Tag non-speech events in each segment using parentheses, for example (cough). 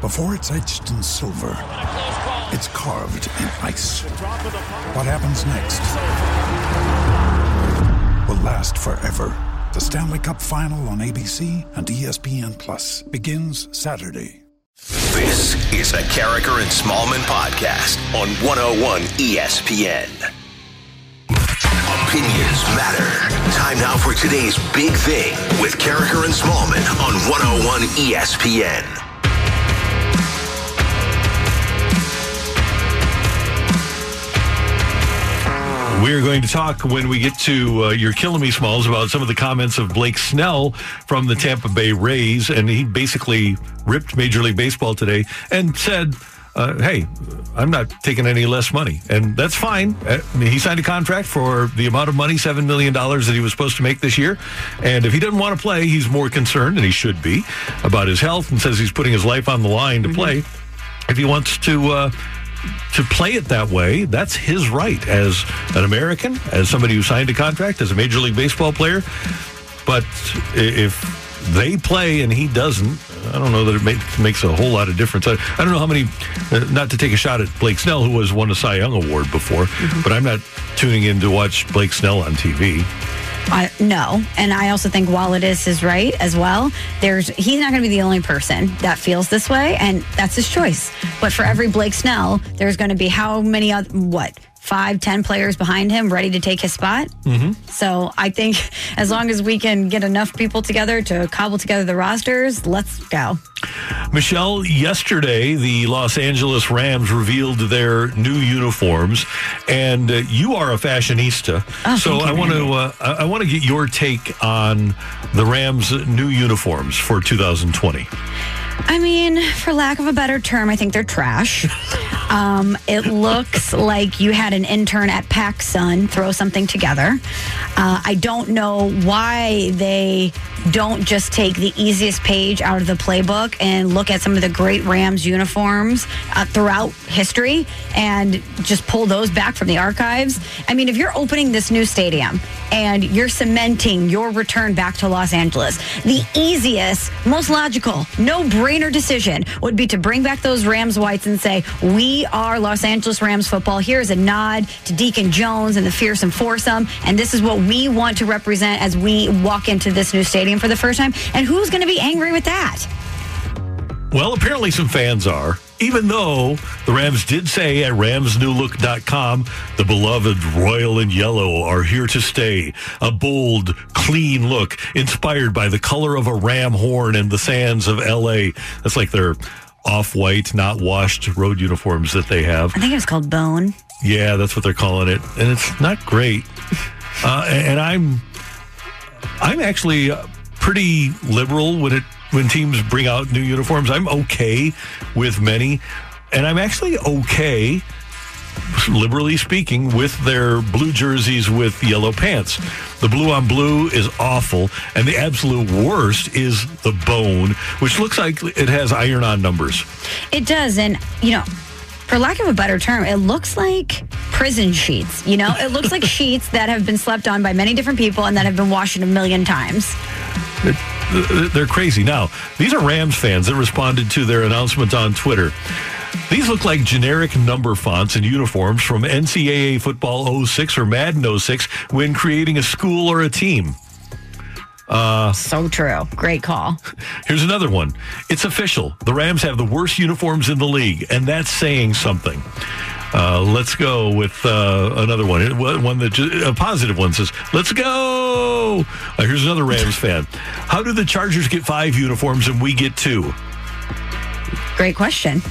Before it's etched in silver, it's carved in ice. What happens next will last forever. The Stanley Cup Final on ABC and ESPN Plus begins Saturday. This is a Karraker and Smallman podcast on 101 ESPN. Opinions matter. Time now for today's big thing with Karraker and Smallman on 101 ESPN. We're going to talk when we get to uh, You're Killing Me Smalls about some of the comments of Blake Snell from the Tampa Bay Rays. And he basically ripped Major League Baseball today and said, uh, hey, I'm not taking any less money. And that's fine. Uh, I mean, he signed a contract for the amount of money, $7 million that he was supposed to make this year. And if he doesn't want to play, he's more concerned, and he should be, about his health and says he's putting his life on the line to play. If he wants to, uh, to play it that way, that's his right as an American, as somebody who signed a contract, as a Major League Baseball player. But if they play and he doesn't, I don't know that it make, makes a whole lot of difference. I, I don't know how many, uh, not to take a shot at Blake Snell, who was won a Cy Young Award before, but I'm not tuning in to watch Blake Snell on TV. I, no, and I also think it is right as well, there's he's not going to be the only person that feels this way, and that's his choice. But for every Blake Snell, there's going to be how many other what five, ten players behind him ready to take his spot. Mm-hmm. So I think as long as we can get enough people together to cobble together the rosters, let's go. Michelle, yesterday the Los Angeles Rams revealed their new uniforms, and uh, you are a fashionista, Oh, so I want to uh, I I want to get your take on the Rams' new uniforms for 2020. I mean, for lack of a better term, I think they're trash. (laughs) Um, it looks like you had an intern at PacSun throw something together. Uh, I don't know why they don't just take the easiest page out of the playbook and look at some of the great Rams uniforms uh, throughout history and just pull those back from the archives. I mean, if you're opening this new stadium and you're cementing your return back to Los Angeles, the easiest, most logical, no brainer decision would be to bring back those Rams whites and say, We are Los Angeles Rams football. Here's a nod to Deacon Jones and the fearsome foursome. And this is what we want to represent as we walk into this new stadium for the first time. And who's going to be angry with that? Well, apparently some fans are. Even though the Rams did say at ramsnewlook.com, the beloved royal and yellow are here to stay. A bold, clean look inspired by the color of a ram horn and the sands of LA. That's like their off white, not washed road uniforms that they have. I think it was called Bone. Yeah, that's what they're calling it, and it's not great. (laughs) Uh, and I'm, I'm actually uh, pretty liberal when it when teams bring out new uniforms. I'm okay with many, and I'm actually okay, liberally speaking, with their blue jerseys with yellow pants. The blue on blue is awful, and the absolute worst is the bone, which looks like it has iron on numbers. It does. And, you know, for lack of a better term, it looks like prison sheets. You know, it looks like (laughs) sheets that have been slept on by many different people and that have been washed a million times. It- they're crazy. Now, these are Rams fans that responded to their announcement on Twitter. These look like generic number fonts and uniforms from NCAA football 06 or Madden 06 when creating a school or a team. So true. Great call. (laughs) Here's another one. It's official. The Rams have the worst uniforms in the league, and that's saying something. Uh, let's go with uh, another one. One that a positive one says, "Let's go." Uh, here's another Rams (laughs) fan. How do the Chargers get five uniforms and we get two? Great question.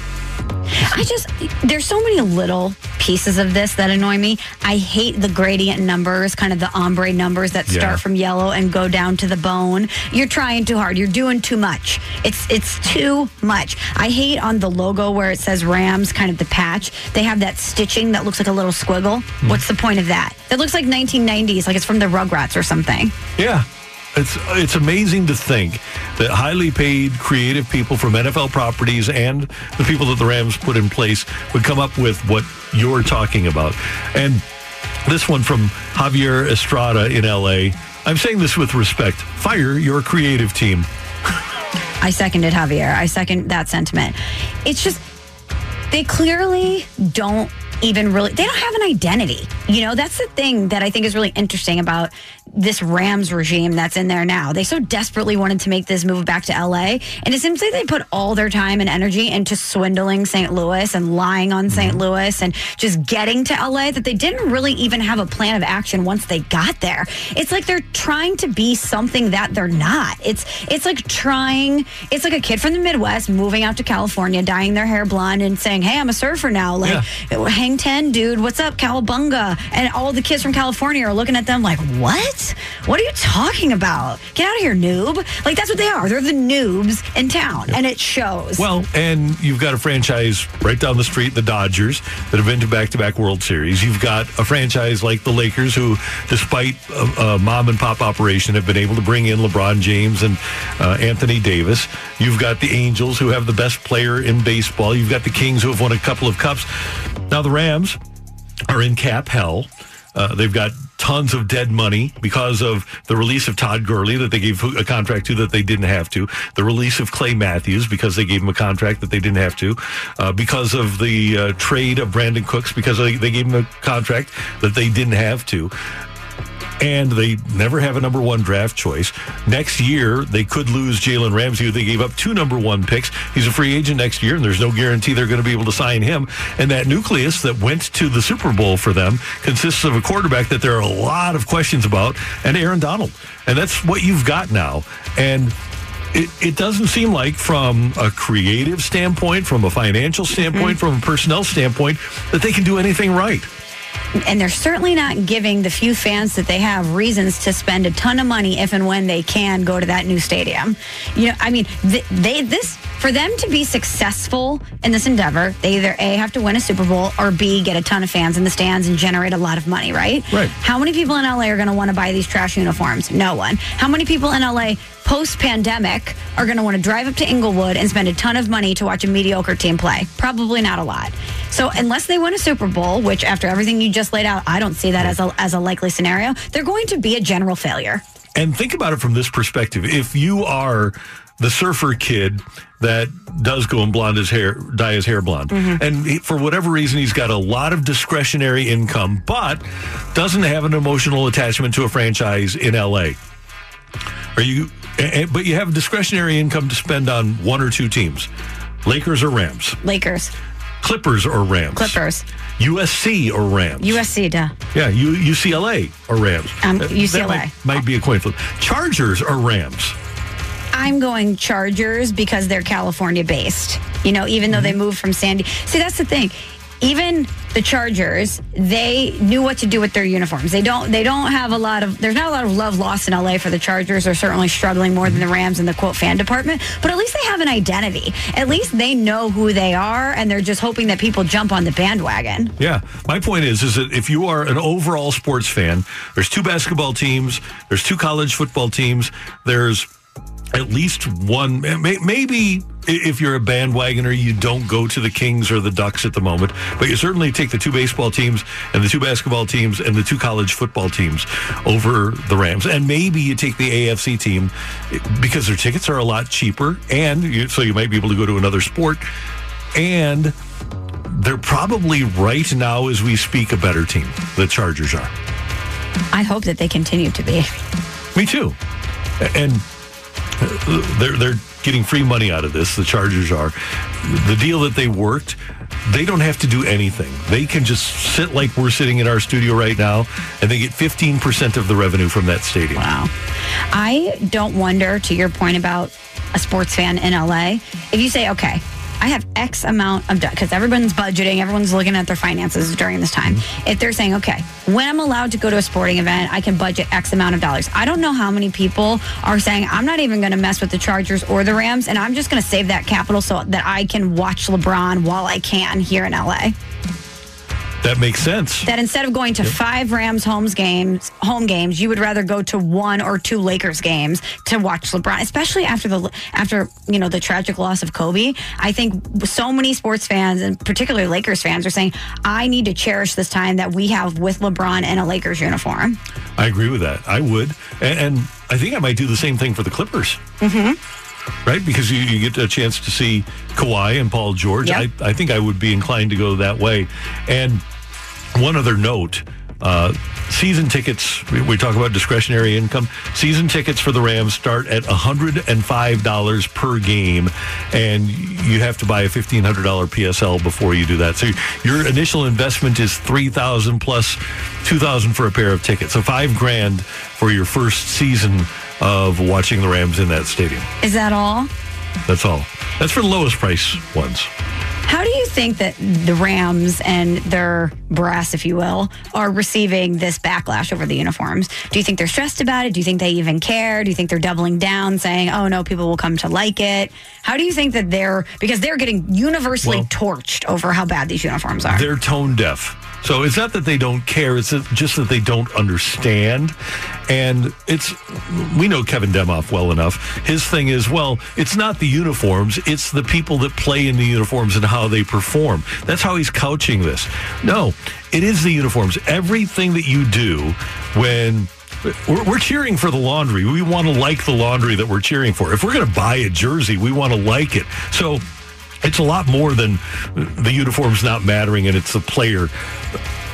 I just, there's so many little pieces of this that annoy me. I hate the gradient numbers, kind of the ombre numbers that start Yeah. from yellow and go down to the bone. You're trying too hard. You're doing too much. It's it's too much. I hate on the logo where it says Rams, kind of the patch. They have that stitching that looks like a little squiggle. Hmm. What's the point of that? That looks like 1990s, like it's from the Rugrats or something. Yeah. It's it's amazing to think that highly paid creative people from NFL properties and the people that the Rams put in place would come up with what you're talking about. And this one from Javier Estrada in LA. I'm saying this with respect. Fire your creative team. (laughs) I seconded Javier. I second that sentiment. It's just they clearly don't even really they don't have an identity. You know, that's the thing that I think is really interesting about this Rams regime that's in there now. They so desperately wanted to make this move back to LA, and it seems like they put all their time and energy into swindling St. Louis and lying on St. Mm-hmm. Louis and just getting to LA that they didn't really even have a plan of action once they got there. It's like they're trying to be something that they're not. It's it's like trying it's like a kid from the Midwest moving out to California, dyeing their hair blonde and saying, "Hey, I'm a surfer now." Like, "Hang 10, dude. What's up, Cowabunga?" And all the kids from California are looking at them like, "What? What are you talking about? Get out of here, noob!" Like that's what they are. They're the noobs in town, and it shows. Well, and you've got a franchise right down the street, the Dodgers, that have been to back-to-back World Series. You've got a franchise like the Lakers, who, despite a, a mom and pop operation, have been able to bring in LeBron James and uh, Anthony Davis. You've got the Angels, who have the best player in baseball. You've got the Kings, who have won a couple of cups. Now the Rams are in cap hell. Uh, they've got tons of dead money because of the release of Todd Gurley that they gave a contract to that they didn't have to. The release of Clay Matthews because they gave him a contract that they didn't have to. Uh, because of the uh, trade of Brandin Cooks because they, they gave him a contract that they didn't have to and they never have a number one draft choice. Next year, they could lose Jalen Ramsey, who they gave up two number one picks. He's a free agent next year, and there's no guarantee they're going to be able to sign him. And that nucleus that went to the Super Bowl for them consists of a quarterback that there are a lot of questions about, and Aaron Donald. And that's what you've got now. And it, it doesn't seem like, from a creative standpoint, from a financial standpoint, mm-hmm. from a personnel standpoint, that they can do anything right. And they're certainly not giving the few fans that they have reasons to spend a ton of money if and when they can go to that new stadium. You know, I mean, th- they this for them to be successful in this endeavor, they either a have to win a Super Bowl or b get a ton of fans in the stands and generate a lot of money. Right? Right. How many people in LA are going to want to buy these trash uniforms? No one. How many people in LA post pandemic are going to want to drive up to Inglewood and spend a ton of money to watch a mediocre team play? Probably not a lot. So unless they win a Super Bowl, which after everything you just laid out, I don't see that as a as a likely scenario, they're going to be a general failure. And think about it from this perspective. If you are the surfer kid that does go and blonde his hair, dye his hair blonde, mm-hmm. and he, for whatever reason he's got a lot of discretionary income, but doesn't have an emotional attachment to a franchise in LA. Are you? But you have discretionary income to spend on one or two teams, Lakers or Rams, Lakers, Clippers or Rams, Clippers, USC or Rams, USC, duh. yeah, U- UCLA or Rams. Um, UCLA. might, might be a coin flip. Chargers or Rams. I'm going Chargers because they're California based. You know, even though they moved from Sandy. See, that's the thing. Even the Chargers, they knew what to do with their uniforms. They don't. They don't have a lot of. There's not a lot of love lost in LA for the Chargers. They're certainly struggling more than the Rams in the quote fan department. But at least they have an identity. At least they know who they are, and they're just hoping that people jump on the bandwagon. Yeah. My point is, is that if you are an overall sports fan, there's two basketball teams, there's two college football teams, there's at least one, maybe if you're a bandwagoner, you don't go to the Kings or the Ducks at the moment, but you certainly take the two baseball teams and the two basketball teams and the two college football teams over the Rams. And maybe you take the AFC team because their tickets are a lot cheaper. And you, so you might be able to go to another sport. And they're probably right now as we speak a better team. The Chargers are. I hope that they continue to be. Me too. And uh, they're they're getting free money out of this. The Chargers are. The deal that they worked, they don't have to do anything. They can just sit like we're sitting in our studio right now, and they get 15% of the revenue from that stadium. Wow. I don't wonder, to your point about a sports fan in LA, if you say, okay, I have X amount of debt because everyone's budgeting, everyone's looking at their finances during this time. If they're saying, okay, when I'm allowed to go to a sporting event, I can budget X amount of dollars. I don't know how many people are saying, I'm not even going to mess with the Chargers or the Rams, and I'm just going to save that capital so that I can watch LeBron while I can here in LA. That makes sense. That instead of going to five Rams homes games, home games, you would rather go to one or two Lakers games to watch LeBron, especially after the after you know the tragic loss of Kobe. I think so many sports fans and particularly Lakers fans are saying, "I need to cherish this time that we have with LeBron in a Lakers uniform." I agree with that. I would, and, and I think I might do the same thing for the Clippers. Mm-hmm. Right, because you, you get a chance to see Kawhi and Paul George. Yep. I, I think I would be inclined to go that way. And one other note. Uh, season tickets, we, we talk about discretionary income. Season tickets for the Rams start at $105 per game, and you have to buy a $1,500 PSL before you do that. So your initial investment is 3000 plus 2000 for a pair of tickets. So five grand for your first season of watching the Rams in that stadium. Is that all? That's all. That's for the lowest price ones. How do you think that the Rams and their brass, if you will, are receiving this backlash over the uniforms? Do you think they're stressed about it? Do you think they even care? Do you think they're doubling down, saying, "Oh no, people will come to like it"? How do you think that they're because they're getting universally Well- torched over how bad these uniforms are? They're tone deaf. So it's not that they don't care, it's just that they don't understand. And it's, we know Kevin Demoff well enough. His thing is, well, it's not the uniforms, it's the people that play in the uniforms and how they perform. That's how he's couching this. No, it is the uniforms. Everything that you do when we're, we're cheering for the laundry. We want to like the laundry that we're cheering for. If we're going to buy a jersey, we want to like it. So it's a lot more than the uniforms not mattering and it's the player.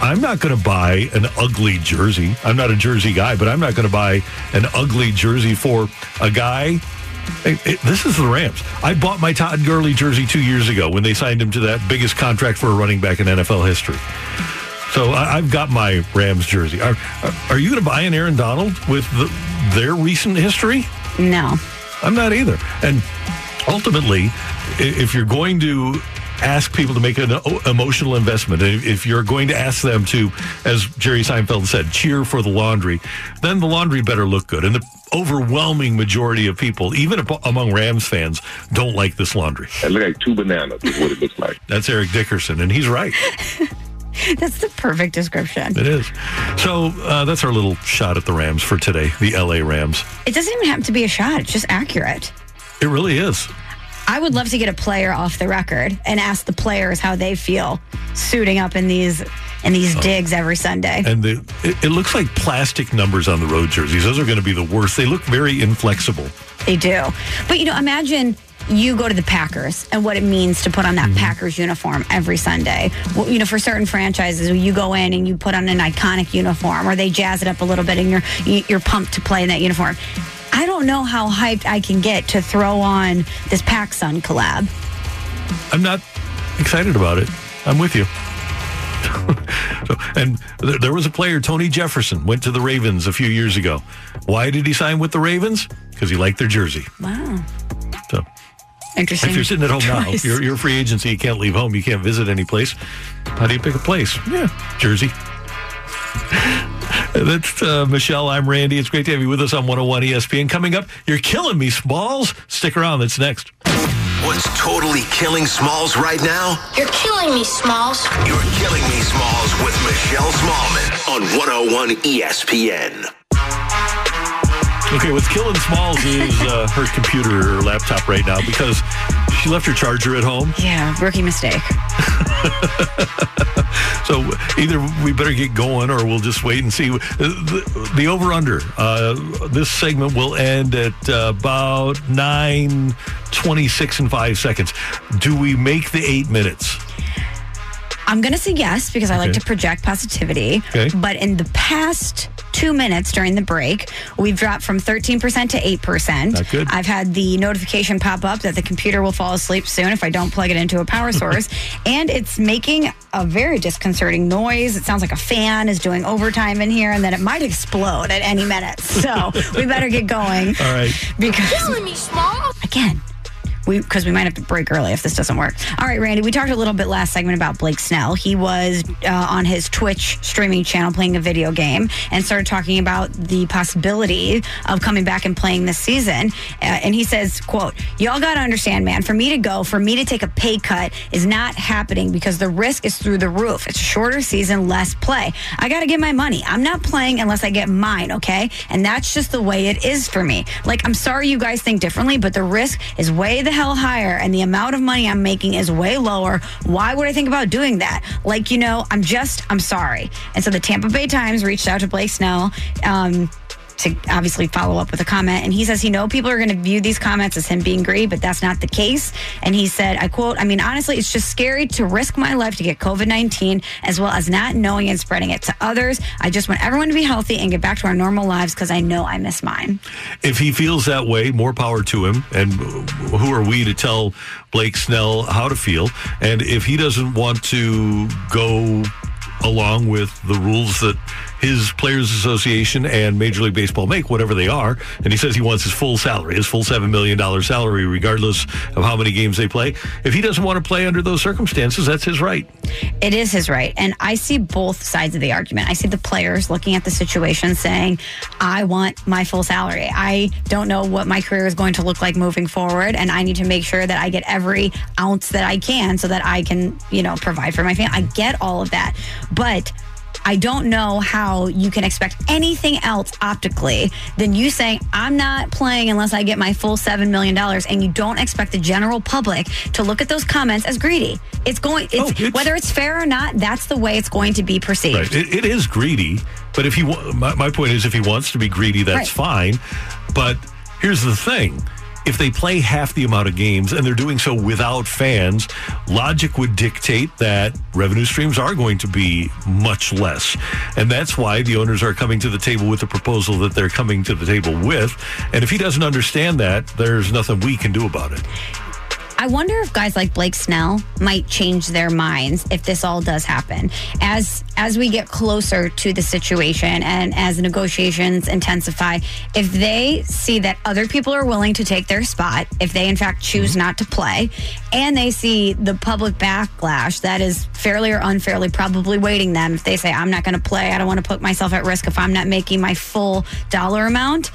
I'm not going to buy an ugly jersey. I'm not a jersey guy, but I'm not going to buy an ugly jersey for a guy. Hey, hey, This is the Rams. I bought my Todd Gurley jersey two years ago when they signed him to that biggest contract for a running back in NFL history. So I, I've got my Rams jersey. Are, are you going to buy an Aaron Donald with the, their recent history? no. I'm not either. And ultimately, if you're going to ask people to make an emotional investment, if you're going to ask them to, as Jerry Seinfeld said, cheer for the laundry, then the laundry better look good. And the overwhelming majority of people, even among Rams fans, don't like this laundry. It looks like two bananas is what it looks like. (laughs) That's Eric Dickerson, and he's right. (laughs) That's the perfect description. It is. So uh, that's our little shot at the Rams for today, the LA Rams. It doesn't even have to be a shot, it's just accurate. It really is. I would love to get a player off the record and ask the players how they feel suiting up in these in these oh. digs every Sunday. And the, it, it looks like plastic numbers on the road jerseys. Those are going to be the worst. They look very inflexible. They do. But you know, imagine you go to the Packers and what it means to put on that mm-hmm. Packers uniform every Sunday. Well, you know, for certain franchises, you go in and you put on an iconic uniform, or they jazz it up a little bit, and you're you're pumped to play in that uniform. I don't know how hyped I can get to throw on this Pac Sun collab. I'm not excited about it. I'm with you. (laughs) so, and th- there was a player, Tony Jefferson, went to the Ravens a few years ago. Why did he sign with the Ravens? Because he liked their jersey. Wow, So interesting. if you're sitting at home now, you're, you're a free agency, you can't leave home, you can't visit any place. How do you pick a place? Yeah, Jersey. That's uh, Michelle. I'm Randy. It's great to have you with us on 101 ESPN. Coming up, you're killing me, Smalls. Stick around. That's next. What's totally killing Smalls right now? You're killing me, Smalls. You're killing me, Smalls, with Michelle Smallman on 101 ESPN. Okay, what's killing Smalls is uh, her computer or laptop right now because she left her charger at home. yeah, rookie mistake. (laughs) So either we better get going or we'll just wait and see. The, the over under. Uh, this segment will end at uh, about 9.26 and 5 seconds. Do we make the eight minutes? I'm going to say yes because I like Okay. to project positivity. Okay. But in the past two minutes during the break, we've dropped from 13% to 8%. Not good. I've had the notification pop up that the computer will fall asleep soon if I don't plug it into a power (laughs) source. and it's making a very disconcerting noise. It sounds like a fan is doing overtime in here and then it might explode at any minute. So (laughs) we better get going. All right. Because Killing me, small. again, we because we might have to break early if this doesn't work. All right, Randy, we talked a little bit last segment about Blake Snell. He was uh, on his Twitch streaming channel playing a video game and started talking about the possibility of coming back and playing this season. Uh, and he says, "quote Y'all got to understand, man. For me to go, for me to take a pay cut is not happening because the risk is through the roof. It's a shorter season, less play. I got to get my money. I'm not playing unless I get mine, okay? And that's just the way it is for me. Like, I'm sorry you guys think differently, but the risk is way the hell higher and the amount of money I'm making is way lower. Why would I think about doing that? Like, you know, I'm just, I'm sorry. And so the Tampa Bay Times reached out to Blake Snell. Um, to obviously follow up with a comment. And he says he know people are going to view these comments as him being greedy, but that's not the case. And he said, I quote, I mean, honestly, it's just scary to risk my life to get COVID 19 as well as not knowing and spreading it to others. I just want everyone to be healthy and get back to our normal lives because I know I miss mine. If he feels that way, more power to him. And who are we to tell Blake Snell how to feel? And if he doesn't want to go along with the rules that his Players Association and Major League Baseball make, whatever they are. And he says he wants his full salary, his full $7 million salary, regardless of how many games they play. If he doesn't want to play under those circumstances, that's his right. It is his right. And I see both sides of the argument. I see the players looking at the situation saying, I want my full salary. I don't know what my career is going to look like moving forward. And I need to make sure that I get every ounce that I can so that I can, you know, provide for my family. I get all of that. But I don't know how you can expect anything else optically than you saying, I'm not playing unless I get my full $7 million. And you don't expect the general public to look at those comments as greedy. It's going, it's, Oh, it's- whether it's fair or not, that's the way it's going to be perceived. Right. It, it is greedy, but if he, my, my point is, if he wants to be greedy, that's Right. fine. But here's the thing: if they play half the amount of games and they're doing so without fans, logic would dictate that revenue streams are going to be much less, and that's why the owners are coming to the table with the proposal that they're coming to the table with. And if he doesn't understand that, there's nothing we can do about it. I wonder if guys like Blake Snell might change their minds if this all does happen. As as we get closer to the situation and as negotiations intensify, if they see that other people are willing to take their spot, if they in fact choose mm-hmm. not to play, and they see the public backlash that is fairly or unfairly probably waiting them if they say I'm not going to play, I don't want to put myself at risk if I'm not making my full dollar amount.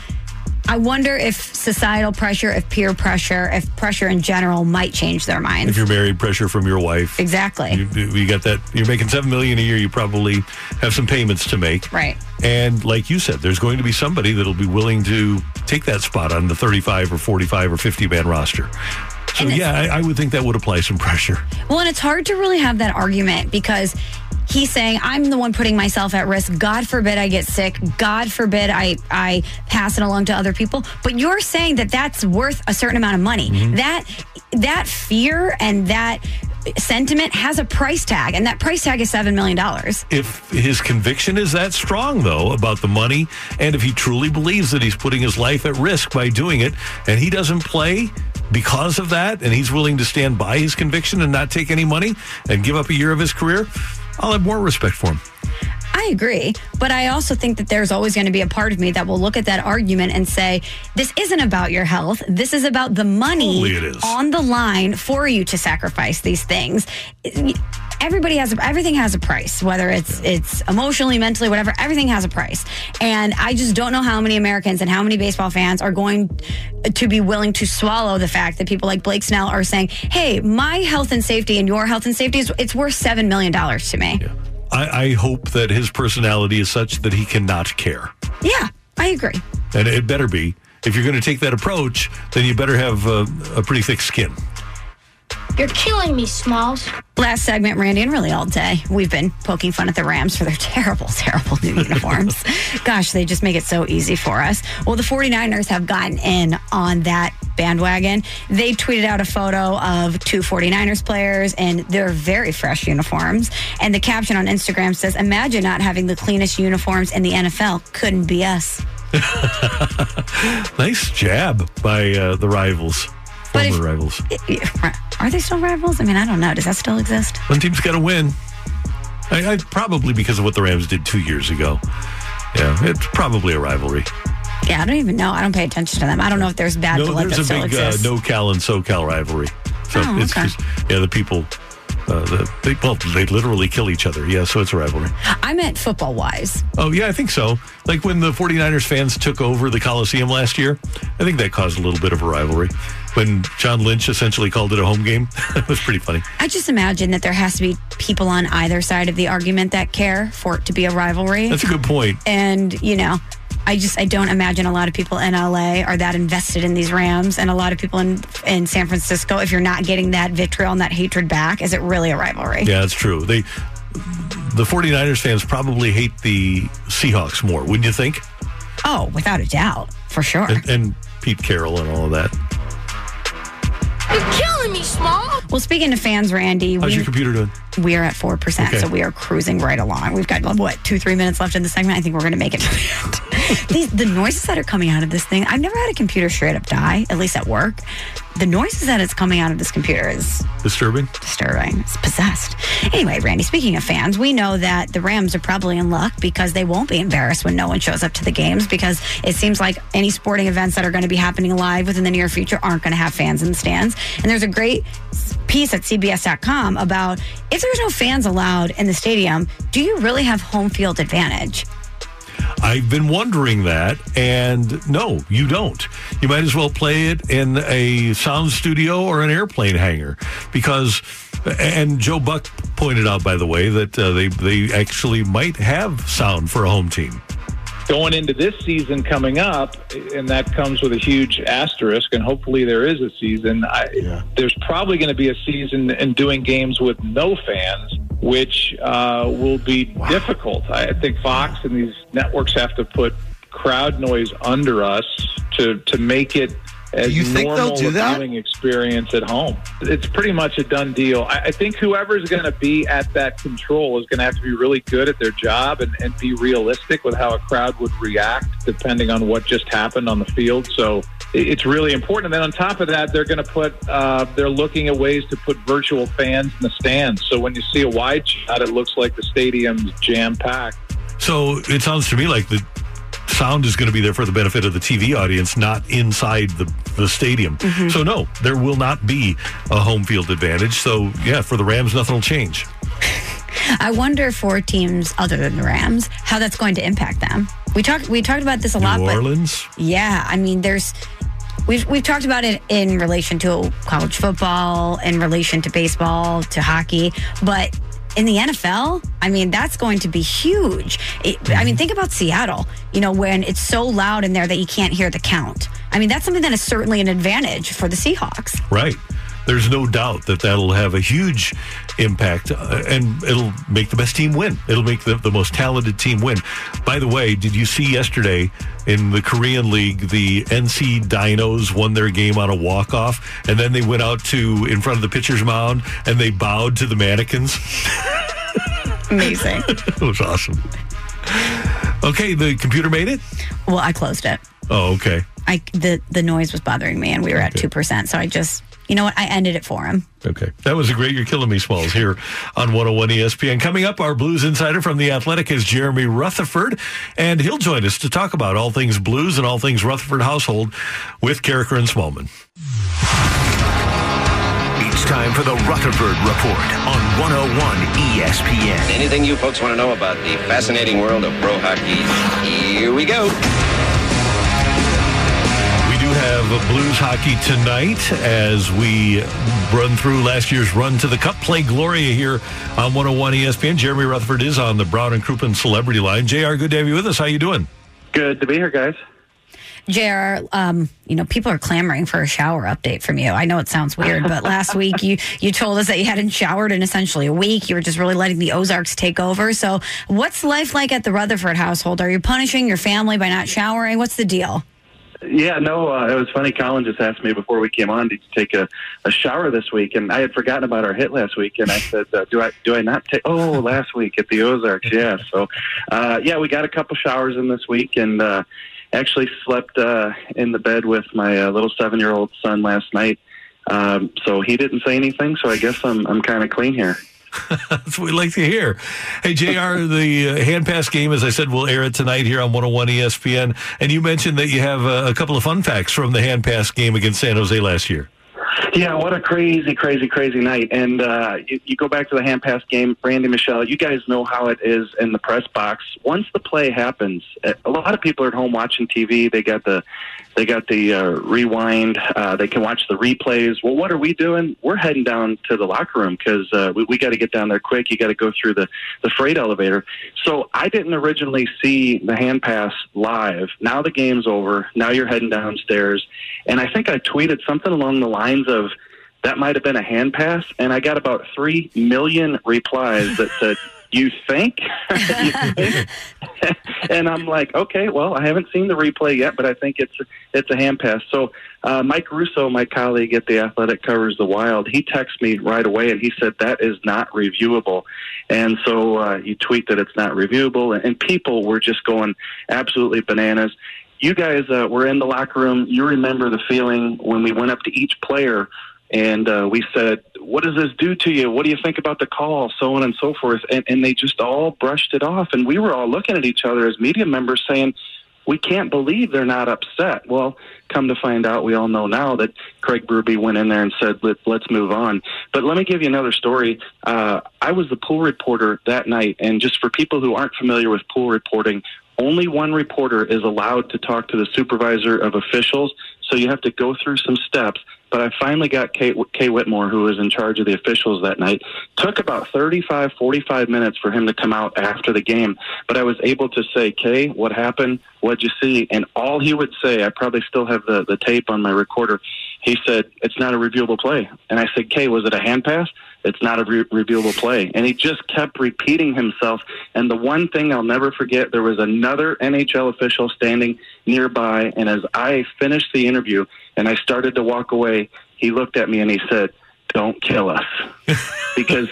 I wonder if societal pressure, if peer pressure, if pressure in general might change their minds. If you're married, pressure from your wife. Exactly. You, you got that. You're making seven million a year. You probably have some payments to make. Right. And like you said, there's going to be somebody that'll be willing to take that spot on the 35 or 45 or 50 man roster. So And yeah, I, I would think that would apply some pressure. Well, and it's hard to really have that argument because he's saying, I'm the one putting myself at risk. God forbid I get sick. God forbid I, I pass it along to other people. But you're saying that that's worth a certain amount of money. Mm-hmm. That, that fear and that sentiment has a price tag, and that price tag is $7 million. If his conviction is that strong, though, about the money, and if he truly believes that he's putting his life at risk by doing it, and he doesn't play because of that, and he's willing to stand by his conviction and not take any money and give up a year of his career, I'll have more respect for him. I agree, but I also think that there's always going to be a part of me that will look at that argument and say, this isn't about your health. This is about the money on the line for you to sacrifice these things. Everybody has a, everything has a price, whether it's it's emotionally, mentally, whatever. Everything has a price, and I just don't know how many Americans and how many baseball fans are going to be willing to swallow the fact that people like Blake Snell are saying, "Hey, my health and safety and your health and safety is it's worth seven million dollars to me." I, I hope that his personality is such that he cannot care. Yeah, I agree. And it better be. If you're going to take that approach, then you better have a, a pretty thick skin. You're killing me, Smalls. Last segment, Randy, and really all day, we've been poking fun at the Rams for their (laughs) terrible, terrible new uniforms. (laughs) Gosh, they just make it so easy for us. Well, the 49ers have gotten in on that bandwagon. They tweeted out a photo of two 49ers players in their very fresh uniforms. And the caption on Instagram says, Imagine not having the cleanest uniforms in the NFL. Couldn't be us. (laughs) Nice jab by uh, the rivals, But if- rivals. Are they still rivals? I mean, I don't know. Does that still exist? One team's got to win. I, I, probably because of what the Rams did two years ago. Yeah, it's probably a rivalry. Yeah, I don't even know. I don't pay attention to them. I don't know if there's bad No, blood there's that a big uh, no-cal and so-cal rivalry. So Oh, it's okay. just yeah, the people. Uh, the, they, well, they literally kill each other. Yeah, so it's a rivalry. I meant football wise. Oh, yeah, I think so. Like when the 49ers fans took over the Coliseum last year, I think that caused a little bit of a rivalry. When John Lynch essentially called it a home game, (laughs) it was pretty funny. I just imagine that there has to be people on either side of the argument that care for it to be a rivalry. That's a good point. and you know i just i don't imagine a lot of people in la are that invested in these rams and a lot of people in in san francisco if you're not getting that vitriol and that hatred back is it really a rivalry Yeah, it's true. They the 49ers fans probably hate the Seahawks more, wouldn't you think? oh without a doubt for sure And, and Pete Carroll and all of that. You're killing me, Small. well speaking to fans randy How's we, your computer doing? we are at 4% so we are cruising right along. We've got what two three minutes left in the segment? I think we're going to make it to the end. (laughs) These, the noises that are coming out of this thing i've never had a computer straight up die at least at work the noises that it's coming out of this computer is Disturbing? disturbing. It's possessed. Anyway, Randy, speaking of fans, we know that the Rams are probably in luck because they won't be embarrassed when no one shows up to the games because it seems like any sporting events that are going to be happening live within the near future aren't going to have fans in the stands. And there's a great piece at CBS.com about if there's no fans allowed in the stadium, do you really have home field advantage? I've been wondering that, and no, you don't. You might as well play it in a sound studio or an airplane hangar because. And Joe Buck pointed out, by the way, that uh, they they actually might have sound for a home team. Going into this season coming up, and that comes with a huge asterisk, and hopefully there is a season. I, There's probably going to be a season in doing games with no fans, which uh, will be difficult. I think Fox and these networks have to put crowd noise under us to to make it. As you think they'll do that? viewing experience at home. It's pretty much a done deal. I, I think whoever's going to be at that control is going to have to be really good at their job and, and be realistic with how a crowd would react depending on what just happened on the field. So it- it's really important. And then on top of that, they're going to put, uh, they're looking at ways to put virtual fans in the stands. So when you see a wide shot, it looks like the stadium's jam packed. So it sounds to me like the sound is going to be there for the benefit of the TV audience, not inside the, the stadium. Mm-hmm. So, no, there will not be a home field advantage. So, yeah, for the Rams, nothing will change. (laughs) I wonder for teams other than the Rams how that's going to impact them. We talked we talked about this a lot, New Orleans? Yeah, I mean, there's we've we've talked about it in relation to college football, in relation to baseball, to hockey, but in the NFL, I mean, that's going to be huge. It, I mean, mm-hmm. think about Seattle. You know, when it's so loud in there that you can't hear the count. I mean, that's something that is certainly an advantage for the Seahawks. Right. There's no doubt that that'll have a huge impact uh, and it'll make the best team win. It'll make the, the most talented team win. By the way, did you see yesterday in the Korean League, the NC Dinos won their game on a walk off and then they went out to in front of the pitcher's mound and they bowed to the mannequins? (laughs) Amazing. it was awesome. Okay, the computer made it? well, I closed it. Oh, okay. I the the noise was bothering me, and we were at two percent. So I just, you know what, I ended it for him. Okay. That was a great You're Killing Me Smalls here on 101 ESPN. Coming up, our Blues insider from The Athletic is Jeremy Rutherford, and he'll join us to talk about all things Blues and all things Rutherford household with Karraker and Smallman. It's time for the Rutherford Report on 101 ESPN. Anything you folks want to know about the fascinating world of pro hockey, here we go. We do have a Blues hockey tonight as we run through last year's run to the Cup. Play Gloria here on 101 ESPN. Jeremy Rutherford is on the Brown and Crouppen Celebrity Line. JR, good to have you with us. How you doing? Good to be here, guys. JR, um, you know, people are clamoring for a shower update from you. I know it sounds weird, but last week you you told us that you hadn't showered in essentially a week. You were just really letting the Ozarks take over. So, what's life like at the Rutherford household? Are you punishing your family by not showering? What's the deal? Yeah, no, uh, it was funny. Colin just asked me before we came on, did you take a, a shower this week? And I had forgotten about our hit last week, and I said, uh, do I do I not take? Oh, last week at the Ozarks, yeah. So, uh, yeah, we got a couple showers in this week, and uh, actually slept uh, in the bed with my uh, little seven year old son last night. Um, so he didn't say anything. So I guess I'm I'm kind of clean here. (laughs) That's what we like to hear. Hey, JR, the uh, hand pass game, as I said, will air it tonight here on 101 ESPN. And you mentioned that you have uh, a couple of fun facts from the hand pass game against San Jose last year. Yeah, what a crazy, crazy, crazy night. And uh, you, you go back to the hand pass game, Randy Michelle, you guys know how it is in the press box. Once the play happens, a lot of people are at home watching TV. They got the they got the uh, rewind. Uh, they can watch the replays. Well, what are we doing? We're heading down to the locker room because uh, we, we got to get down there quick. You got to go through the, the freight elevator. So I didn't originally see the hand pass live. Now the game's over. Now you're heading downstairs. And I think I tweeted something along the lines of, that might have been a hand pass. And I got about 3 million replies that said, (laughs) you think? you (laughs) think? and I'm like, okay, well, I haven't seen the replay yet, but I think it's it's a hand pass. So uh, Mike Russo, my colleague at the Athletic covers the Wild, he texted me right away and he said that is not reviewable. And so uh, you tweet that it's not reviewable, and, and people were just going absolutely bananas. You guys uh, were in the locker room. You remember the feeling when we went up to each player and uh, we said, "What does this do to you? What do you think about the call?" So on and so forth, and, and they just all brushed it off, and we were all looking at each other as media members, saying, "We can't believe they're not upset." Well, come to find out, we all know now that Craig Berube went in there and said, Let, "Let's move on." But let me give you another story. Uh, I was the pool reporter that night, and just for people who aren't familiar with pool reporting, only one reporter is allowed to talk to the supervisor of officials. So you have to go through some steps. But I finally got Kay, Kay Whitmore, who was in charge of the officials that night. Took about 35, 45 minutes for him to come out after the game. But I was able to say, Kay, what happened? What'd you see? And all he would say, I probably still have the, the tape on my recorder. He said, it's not a reviewable play. And I said, Kay, was it a hand pass? It's not a re- reviewable play. And he just kept repeating himself. And the one thing I'll never forget, there was another NHL official standing nearby. And as I finished the interview and I started to walk away, he looked at me and he said, Don't kill us. (laughs) because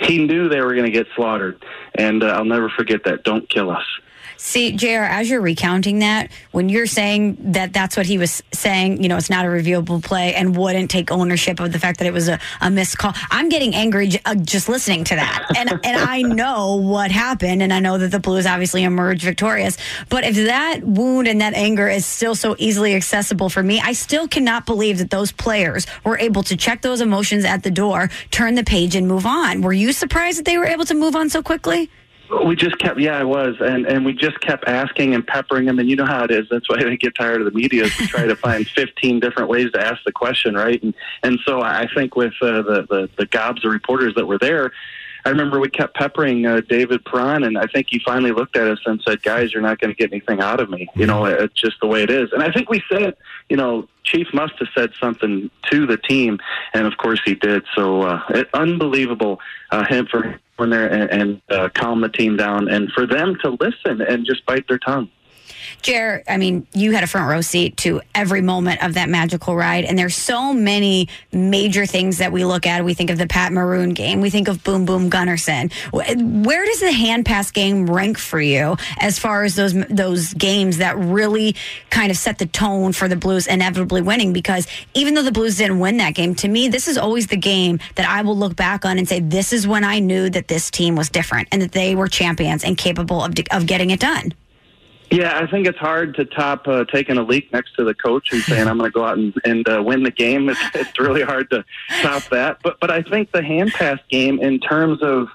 he knew they were going to get slaughtered. And uh, I'll never forget that. Don't kill us. See, JR, as you're recounting that, when you're saying that that's what he was saying, you know, it's not a reviewable play and wouldn't take ownership of the fact that it was a, a missed call, I'm getting angry j- uh, just listening to that. And, (laughs) and I know what happened, and I know that the Blues obviously emerged victorious. But if that wound and that anger is still so easily accessible for me, I still cannot believe that those players were able to check those emotions at the door, turn the page, and move on. Were you surprised that they were able to move on so quickly? We just kept, yeah, I was, and and we just kept asking and peppering them, and you know how it is. That's why they get tired of the media. Is we try to find (laughs) fifteen different ways to ask the question, right? And and so I think with uh, the, the the gobs of reporters that were there, I remember we kept peppering uh, David Perron, and I think he finally looked at us and said, "Guys, you're not going to get anything out of me. You know, it's just the way it is." And I think we said, you know, Chief must have said something to the team, and of course he did. So, uh, it, unbelievable uh, him for in there and, and uh, calm the team down, and for them to listen and just bite their tongue. Jer, I mean, you had a front row seat to every moment of that magical ride. And there's so many major things that we look at. We think of the Pat Maroon game. We think of Boom Boom Gunnarsson. Where does the hand pass game rank for you as far as those those games that really kind of set the tone for the Blues inevitably winning? Because even though the Blues didn't win that game, to me, this is always the game that I will look back on and say, this is when I knew that this team was different and that they were champions and capable of, of getting it done. Yeah, I think it's hard to top uh, taking a leak next to the coach and saying I'm going to go out and, and uh, win the game. It's, it's really hard to top that. But but I think the hand pass game, in terms of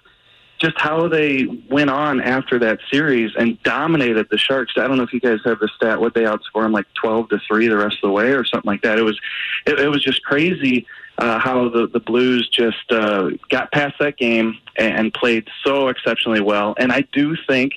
just how they went on after that series and dominated the Sharks. I don't know if you guys have the stat what they outscored them like twelve to three the rest of the way or something like that. It was it, it was just crazy uh, how the the Blues just uh, got past that game and, and played so exceptionally well. And I do think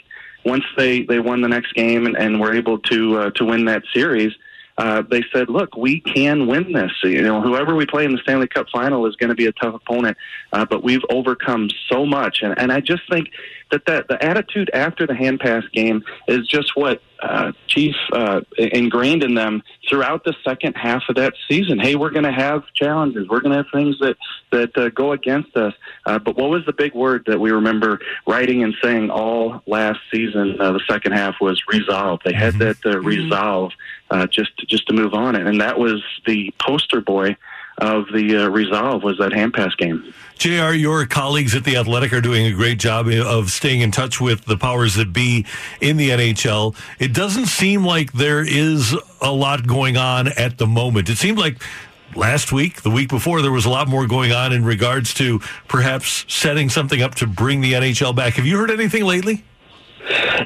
once they they won the next game and, and were able to uh, to win that series, uh, they said, "Look, we can win this. You know, whoever we play in the Stanley Cup final is going to be a tough opponent, uh, but we've overcome so much." And, and I just think that, that the attitude after the hand pass game is just what uh, Chief uh, ingrained in them throughout the second half of that season. Hey, we're going to have challenges. We're going to have things that that uh, go against us. Uh, but what was the big word that we remember writing and saying all last season? Uh, the second half was resolve. They had that uh, resolve uh, just just to move on, and that was the poster boy of the uh, resolve was that hand pass game. JR, your colleagues at The Athletic are doing a great job of staying in touch with the powers that be in the NHL. It doesn't seem like there is a lot going on at the moment. It seemed like last week, the week before, there was a lot more going on in regards to perhaps setting something up to bring the NHL back. Have you heard anything lately?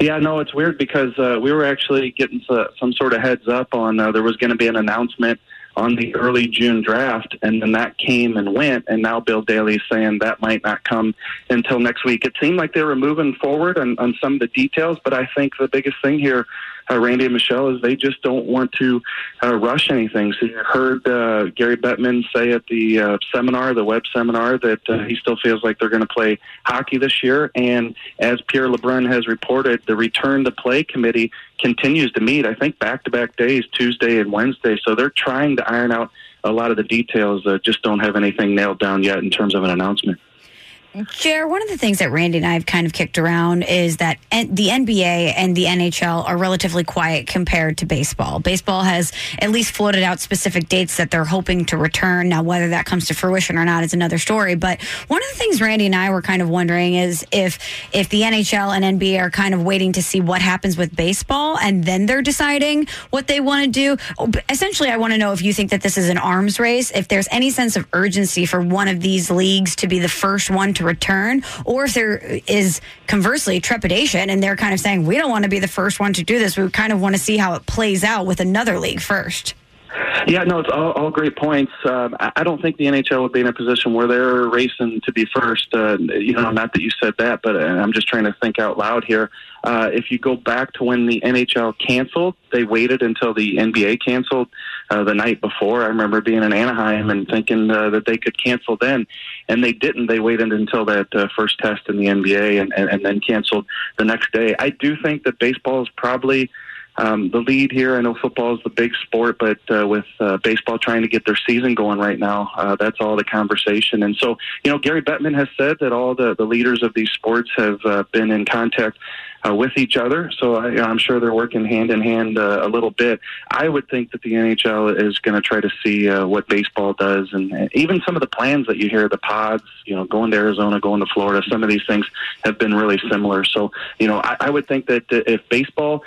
Yeah, no, it's weird because uh, we were actually getting some sort of heads up on uh, there was going to be an announcement on the early June draft, and then that came and went, and now Bill Daly is saying that might not come until next week. It seemed like they were moving forward on, on some of the details, but I think the biggest thing here uh, Randy and Michelle is they just don't want to uh, rush anything. So you heard uh, Gary Bettman say at the uh, seminar, the web seminar, that uh, he still feels like they're going to play hockey this year. And as Pierre LeBrun has reported, the return to play committee continues to meet. I think back to back days, Tuesday and Wednesday. So they're trying to iron out a lot of the details. That just don't have anything nailed down yet in terms of an announcement. Jer, one of the things that Randy and I have kind of kicked around is that the NBA and the NHL are relatively quiet compared to baseball. Baseball has at least floated out specific dates that they're hoping to return. Now, whether that comes to fruition or not is another story. But one of the things Randy and I were kind of wondering is if if the NHL and NBA are kind of waiting to see what happens with baseball and then they're deciding what they want to do. Essentially, I want to know if you think that this is an arms race, if there's any sense of urgency for one of these leagues to be the first one to return, or if there is conversely trepidation and they're kind of saying, we don't want to be the first one to do this. We kind of want to see how it plays out with another league first. Yeah, no, it's all, all great points. Um, I don't think the NHL would be in a position where they're racing to be first. Uh, you know, not that you said that, but uh, I'm just trying to think out loud here. Uh, if you go back to when the NHL canceled, they waited until the NBA canceled uh, the night before. I remember being in Anaheim and thinking uh, that they could cancel then, and they didn't. They waited until that uh, first test in the NBA and, and, and then canceled the next day. I do think that baseball is probably um, the lead here. I know football is the big sport, but uh, with uh, baseball trying to get their season going right now, uh, that's all the conversation. And so, you know, Gary Bettman has said that all the, the leaders of these sports have uh, been in contact uh, with each other. So I, I'm sure they're working hand in hand uh, a little bit. I would think that the NHL is going to try to see uh, what baseball does, and even some of the plans that you hear, the pods, you know, going to Arizona, going to Florida. Some of these things have been really similar. So you know, I, I would think that if baseball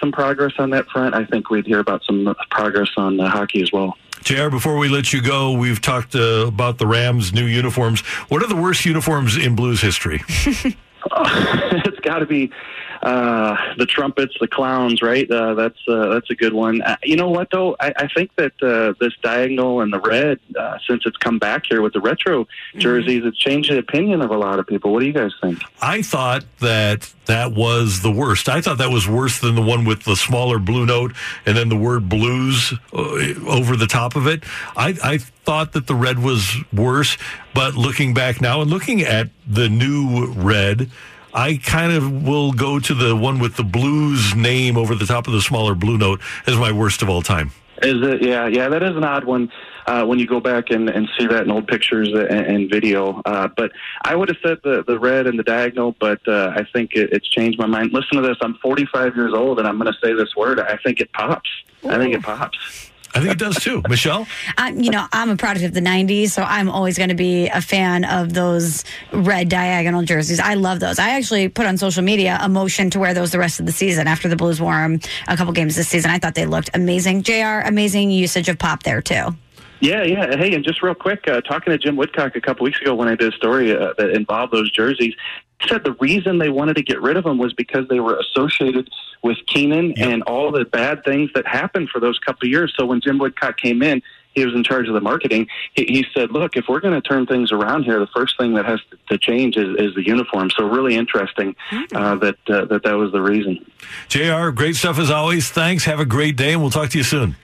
some progress on that front. I think we'd hear about some progress on uh, hockey as well. JR, before we let you go, we've talked uh, about the Rams' new uniforms. What are the worst uniforms in Blues history? (laughs) (laughs) it's got to be uh, the trumpets, the clowns, right? Uh, that's uh, that's a good one. Uh, you know what though? I, I think that uh, this diagonal and the red, uh, since it's come back here with the retro mm-hmm. jerseys, mm-hmm. it's changed the opinion of a lot of people. What do you guys think? I thought that that was the worst. I thought that was worse than the one with the smaller blue note and then the word blues uh, over the top of it. I, I thought that the red was worse, but looking back now and looking at the new red. I kind of will go to the one with the blues name over the top of the smaller blue note as my worst of all time. Is it? Yeah, yeah. That is an odd one uh, when you go back and, and see that in old pictures and, and video. Uh, but I would have said the the red and the diagonal, but uh, I think it, it's changed my mind. Listen to this. I'm 45 years old, and I'm going to say this word. I think it pops. Ooh. I think it pops. I think it does too. (laughs) Michelle? Um, you know, I'm a product of the 90s, so I'm always going to be a fan of those red diagonal jerseys. I love those. I actually put on social media a motion to wear those the rest of the season after the Blues wore them a couple games this season. I thought they looked amazing. JR, amazing usage of pop there too. Yeah, yeah. Hey, and just real quick, uh, talking to Jim Woodcock a couple weeks ago when I did a story uh, that involved those jerseys, he said the reason they wanted to get rid of them was because they were associated with Keenan yep. and all the bad things that happened for those couple of years. So when Jim Woodcock came in, he was in charge of the marketing. He, he said, "Look, if we're going to turn things around here, the first thing that has to change is, is the uniform." So really interesting mm-hmm. uh, that uh, that that was the reason. Jr. Great stuff as always. Thanks. Have a great day, and we'll talk to you soon.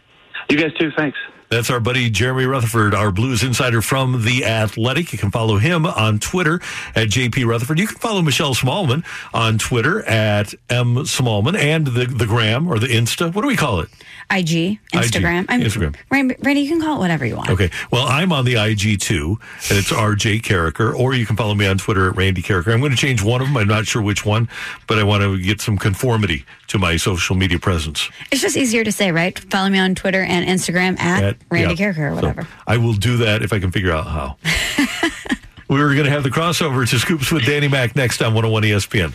You guys too. Thanks. That's our buddy Jeremy Rutherford, our Blues insider from The Athletic. You can follow him on Twitter at JP Rutherford. You can follow Michelle Smallman on Twitter at M Smallman and the, the Gram or the Insta. What do we call it? IG, Instagram. IG, Instagram. Randy, you can call it whatever you want. Okay. Well, I'm on the IG too, and it's RJ Karraker, or you can follow me on Twitter at Randy Karraker. I'm going to change one of them. I'm not sure which one, but I want to get some conformity to my social media presence. It's just easier to say, right? Follow me on Twitter and Instagram at, at Randy Yeah. Karraker or So whatever. I will do that if I can figure out how. (laughs) We're going to have the crossover to Scoops with Danny Mac next on 101 ESPN.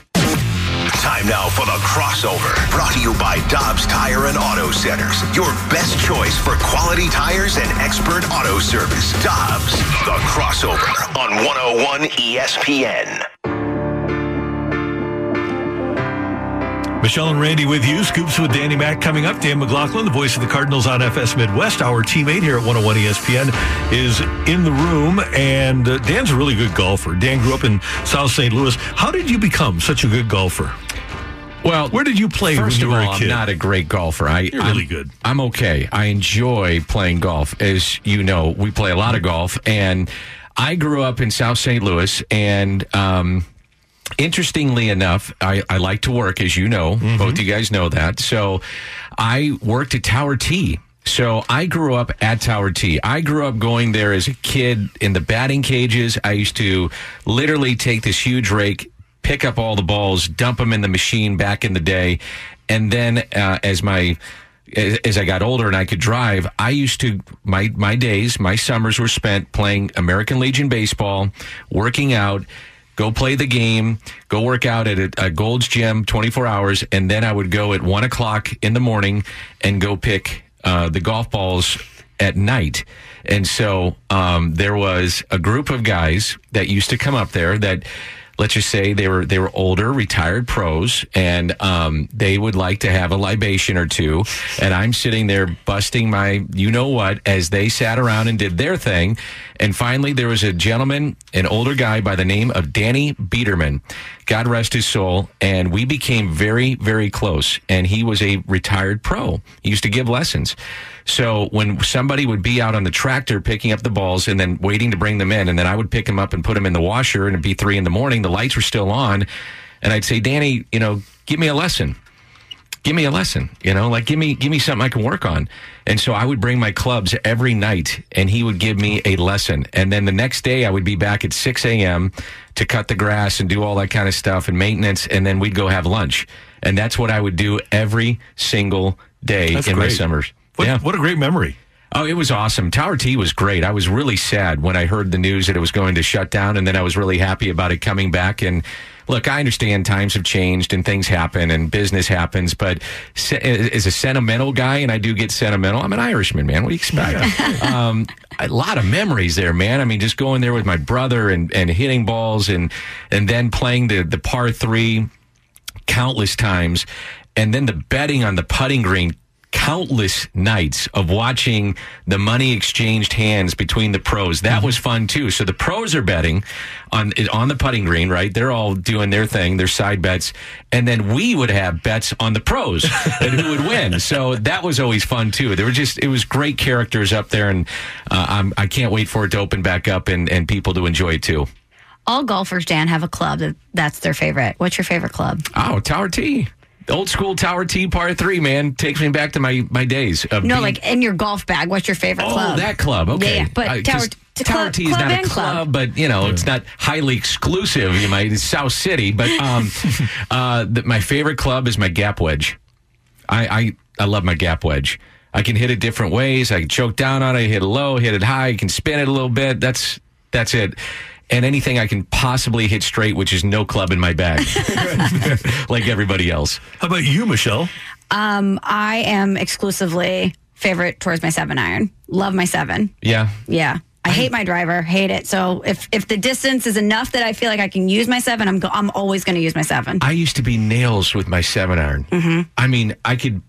Time now for the crossover. Brought to you by Dobbs Tire and Auto Centers. Your best choice for quality tires and expert auto service. Dobbs, the crossover on 101 ESPN. Michelle and Randy with you. Scoops with Danny Mac coming up. Dan McLaughlin, the voice of the Cardinals on FS Midwest, our teammate here at 101 ESPN, is in the room. And uh, Dan's a really good golfer. Dan grew up in South St. Louis. How did you become such a good golfer? Well, where did you play First of all? I'm not a great golfer. I, You're I'm, really good. I'm okay. I enjoy playing golf. As you know, we play a lot of golf, and I grew up in South St. Louis, and um, interestingly enough, I, I like to work, as you know. Mm-hmm. Both you guys know that. So I worked at Tower Tee. So I grew up at Tower Tee. I grew up going there as a kid in the batting cages. I used to literally take this huge rake, pick up all the balls, dump them in the machine back in the day, and then uh, as my as I got older and I could drive, I used to my my days, my summers were spent playing American Legion baseball, working out, go play the game, go work out at a, a Gold's Gym 24 hours, and then I would go at one o'clock in the morning and go pick uh, the golf balls at night. And so um, there was a group of guys that used to come up there that let's just say they were they were older retired pros and um, they would like to have a libation or two. And i'm sitting there busting my you know what as they sat around and did their thing. And finally there was a gentleman an older guy by the name of danny biederman god rest his soul and we became very very close. And he was a retired pro. He used to give lessons. So when somebody would be out on the tractor picking up the balls and then waiting to bring them in, and then I would pick them up and put them in the washer, and it'd be three in the morning, the lights were still on, and I'd say, Danny, you know, give me a lesson. Give me a lesson, you know, like give me give me something I can work on. And so I would bring my clubs every night and he would give me a lesson. And then the next day I would be back at six AM to cut the grass and do all that kind of stuff and maintenance, and then we'd go have lunch. And that's what I would do every single day That's in my summers. What, yeah. what a great memory. Oh, it was awesome. Tower Tee was great. I was really sad when I heard the news that it was going to shut down, and then I was really happy about it coming back. And look, I understand times have changed and things happen and business happens, but se- as a sentimental guy, and I do get sentimental, I'm an Irishman, man. What do you expect? (laughs) um, a lot of memories there, man. I mean, just going there with my brother and, and hitting balls and and then playing the the par three countless times, and then the betting on the putting green countless nights of watching the money exchanged hands between the pros. That was fun too. So the pros are betting on on the putting green, right? They're all doing their thing, their side bets, and then we would have bets on the pros (laughs) and who would win. So that was always fun too. There were just it was great characters up there, and uh, I'm, I can't wait for it to open back up and and people to enjoy it too. All golfers, Dan, have a club that that's their favorite. What's your favorite club? Oh, Tower Tee. Old school Tower Tee par three, man. Takes me back to my, my days. Of No, being- like in your golf bag. What's your favorite Oh, club? that club. Okay. Yeah, but Uh, Tower, t- Tower Tee is not a club, club. but you know it's not highly exclusive. You might it's South City, but um, (laughs) uh, the, my favorite club is my Gap Wedge. I, I I love my Gap Wedge. I can hit it different ways. I can choke down on it, hit it low, hit it high. Can spin it a little bit. That's that's it. And anything I can possibly hit straight, which is no club in my bag, (laughs) (laughs) like everybody else. How about you, Michelle? Um, I am exclusively favorite towards my seven iron. Love my seven. Yeah. Yeah. I hate my driver, hate it. So if if the distance is enough that I feel like I can use my seven, I'm go- I'm always going to use my seven. I used to be nails with my seven iron. Mm-hmm. I mean, I could,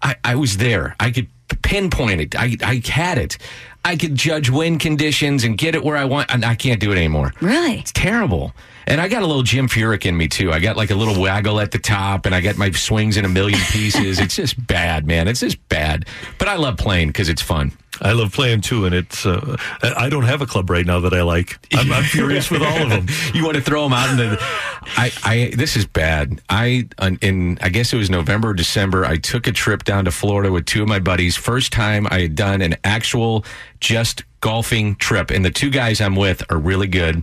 I, I was there. I could pinpoint it. I, I had it. I could judge wind conditions and get it where I want. And I can't do it anymore. Really? It's terrible. And I got a little Jim Furyk in me too. I got like a little waggle at the top, and I got my swings in a million pieces. it's just bad, man. It's just bad. But I love playing because it's fun. I love playing too, and it's. Uh, I I don't have a club right now that I like. I'm, I'm furious with all of them. (laughs) you want to throw them out in the (laughs) I, I this is bad i in i guess it was november or december i took a trip down to florida with two of my buddies first time i had done an actual just golfing trip and the two guys i'm with are really good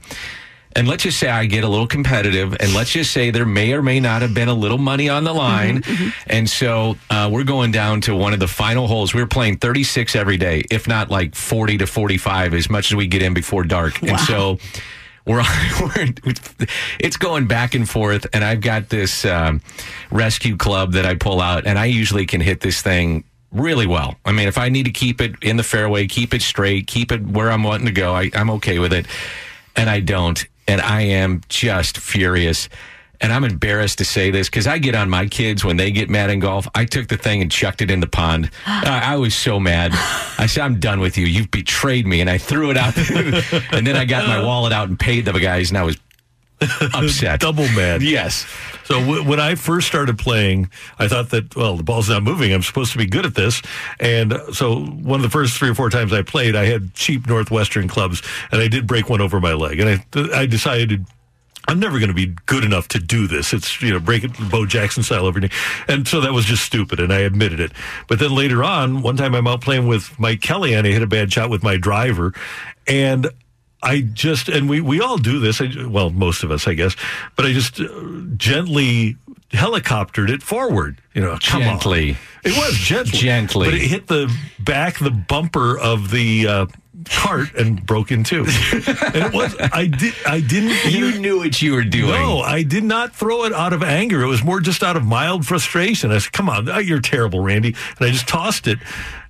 and let's just say I get a little competitive, and let's just say there may or may not have been a little money on the line. And so uh, we're going down to one of the final holes. We were playing 36 every day, if not like 40 to 45, as much as we get in before dark. And so we're, (laughs) we're it's going back and forth, and I've got this um, rescue club that I pull out, and I usually can hit this thing really well. I mean, if I need to keep it in the fairway, keep it straight, keep it where I'm wanting to go, I, I'm okay with it. And I don't, and I am just furious. And I'm embarrassed to say this because I get on my kids when they get mad in golf. I took the thing and chucked it in the pond. (gasps) I, I was so mad. I said, I'm done with you. You've betrayed me. And I threw it out. (laughs) and then I got my wallet out and paid the guys, and I was (laughs) upset. Double mad. Yes. So w- when I first started playing, I thought that well, the ball's not moving. I'm supposed to be good at this, and so one of the first three or four times I played, I had cheap Northwestern clubs, and I did break one over my leg, and I I decided. I'm never going to be good enough to do this. It's, you know, break it Bo Jackson style over. And so that was just stupid, and I admitted it. But then later on, one time I'm out playing with Mike Kelly, and I hit a bad shot with my driver, and I just, and we, we all do this. I, well, most of us, I guess, but I just uh, gently helicoptered it forward. You know, Gently. on. It was gently. Gently. But it hit the back, the bumper of the, uh, cart and broke in two. and it was, I did, I didn't. You knew what you were doing. No, I did not throw it out of anger. It was more just out of mild frustration. I said, come on, uh, you're terrible, Randy. And I just tossed it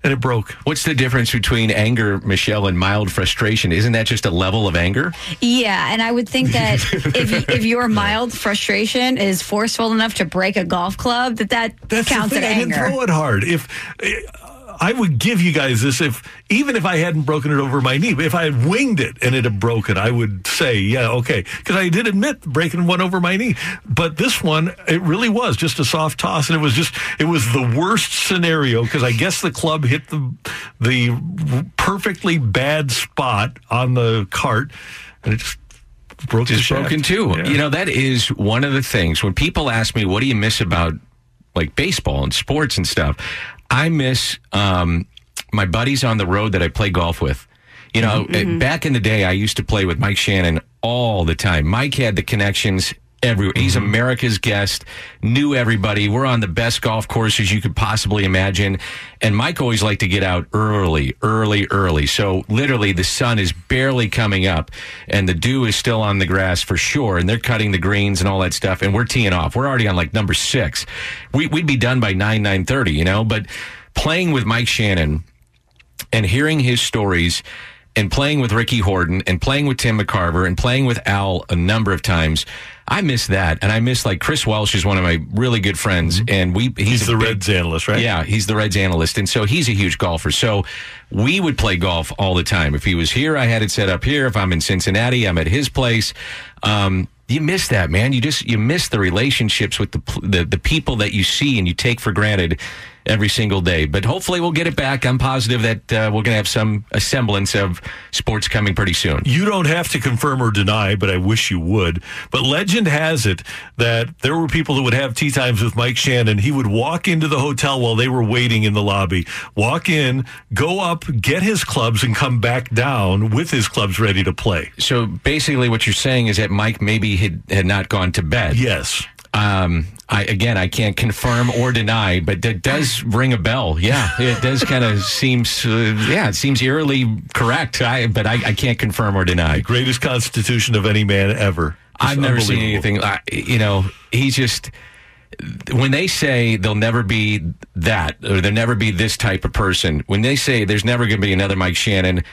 and it broke. What's the difference between anger, Michelle, and mild frustration? Isn't that just a level of anger? Yeah, and I would think that (laughs) if if your mild frustration is forceful enough to break a golf club, that that That's counts the as thing. I didn't throw it hard. If I would give you guys this, if even if I hadn't broken it over my knee, if I had winged it and it had broken, I would say, yeah, okay, because I did admit breaking one over my knee. But this one, it really was just a soft toss, and it was just it was the worst scenario because I guess the club hit the the perfectly bad spot on the cart, and it just broke Just broken too. Yeah. You know, that is one of the things when people ask me, what do you miss about like baseball and sports and stuff? I miss um, my buddies on the road that I play golf with. You know, uh, back in the day, I used to play with Mike Shannon all the time. Mike had the connections everywhere. He's America's guest, knew everybody. We're on the best golf courses you could possibly imagine. And Mike always liked to get out early, early, early. So literally the sun is barely coming up and the dew is still on the grass for sure. And they're cutting the greens and all that stuff. And we're teeing off. We're already on like number six. We, we'd be done by nine, nine thirty, you know, but playing with Mike Shannon, and hearing his stories and playing with Ricky Horton and playing with Tim McCarver and playing with Al a number of times. I miss that. And I miss like Chris Welsh is one of my really good friends and we, he's, Mm-hmm. He's the big- Reds analyst, right? Yeah, he's the Reds analyst. And so he's a huge golfer. So we would play golf all the time. If he was here, I had it set up here. If I'm in Cincinnati, I'm at his place. Um, you miss that, man. You just you miss the relationships with the, the the people that you see and you take for granted every single day. But hopefully, we'll get it back. I'm positive that uh, we're going to have some a semblance of sports coming pretty soon. You don't have to confirm or deny, but I wish you would. But legend has it that there were people that would have tea times with Mike Shannon. He would walk into the hotel while they were waiting in the lobby, walk in, go up, get his clubs, and come back down with his clubs ready to play. So basically, what you're saying is that Mike maybe had, had not gone to bed. Yes. Um, I again, I can't confirm or deny, but that does ring a bell. Yeah, it does kind of seems. Uh, yeah, it seems eerily correct. I, but I, I can't confirm or deny. Greatest constitution of any man ever. I've never seen anything. I, you know, he's just when they say there'll never be that or there'll never be this type of person. When they say there's never going to be another Mike Shannon,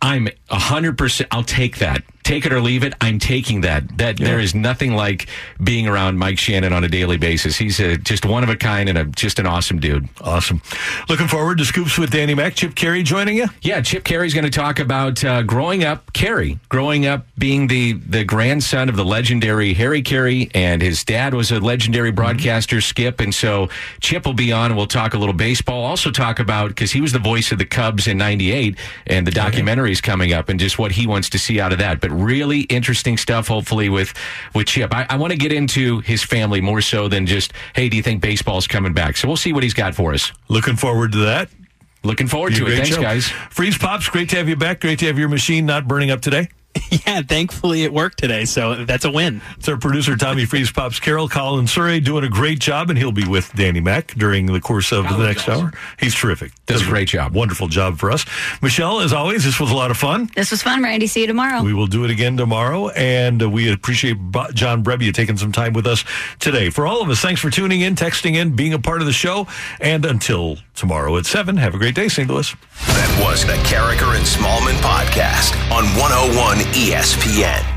I'm hundred percent. I'll take that. Take it or leave it. I'm taking that. That there is nothing like being around Mike Shannon on a daily basis. He's a, just one of a kind and a, just an awesome dude. Awesome. Looking forward to Scoops with Danny Mac. Chip Caray joining you. Yeah, Chip Caray's going to talk about uh, growing up, Caray, growing up being the the grandson of the legendary Harry Caray, and his dad was a legendary broadcaster, Skip, and so Chip will be on. and We'll talk a little baseball. Also talk about because he was the voice of the Cubs in '98, and the documentary is coming up, and just what he wants to see out of that. But really interesting stuff. Hopefully with with Chip, I, I want to get into his family more so than just hey, do you think baseball's coming back? So we'll see what he's got for us. Looking forward to that. Looking forward to it. Thanks, show. guys. Freeze Pops, great to have you back. Great to have your machine not burning up today. (laughs) yeah, thankfully it worked today, so that's a win. It's our producer Tommy Freeze, Pops Carol, Colin Surrey doing a great job, and he'll be with Danny Mac during the course of the next hour. He's terrific. Does a great job. Wonderful job for us. Michelle, as always, this was a lot of fun. This was fun, Randy. See you tomorrow. We will do it again tomorrow, and uh, we appreciate Bo- John Brebbia taking some time with us today. For all of us, thanks for tuning in, texting in, being a part of the show, and until tomorrow at 7, have a great day, St. Louis. That was the Karraker and Smallman podcast on 101 ESPN.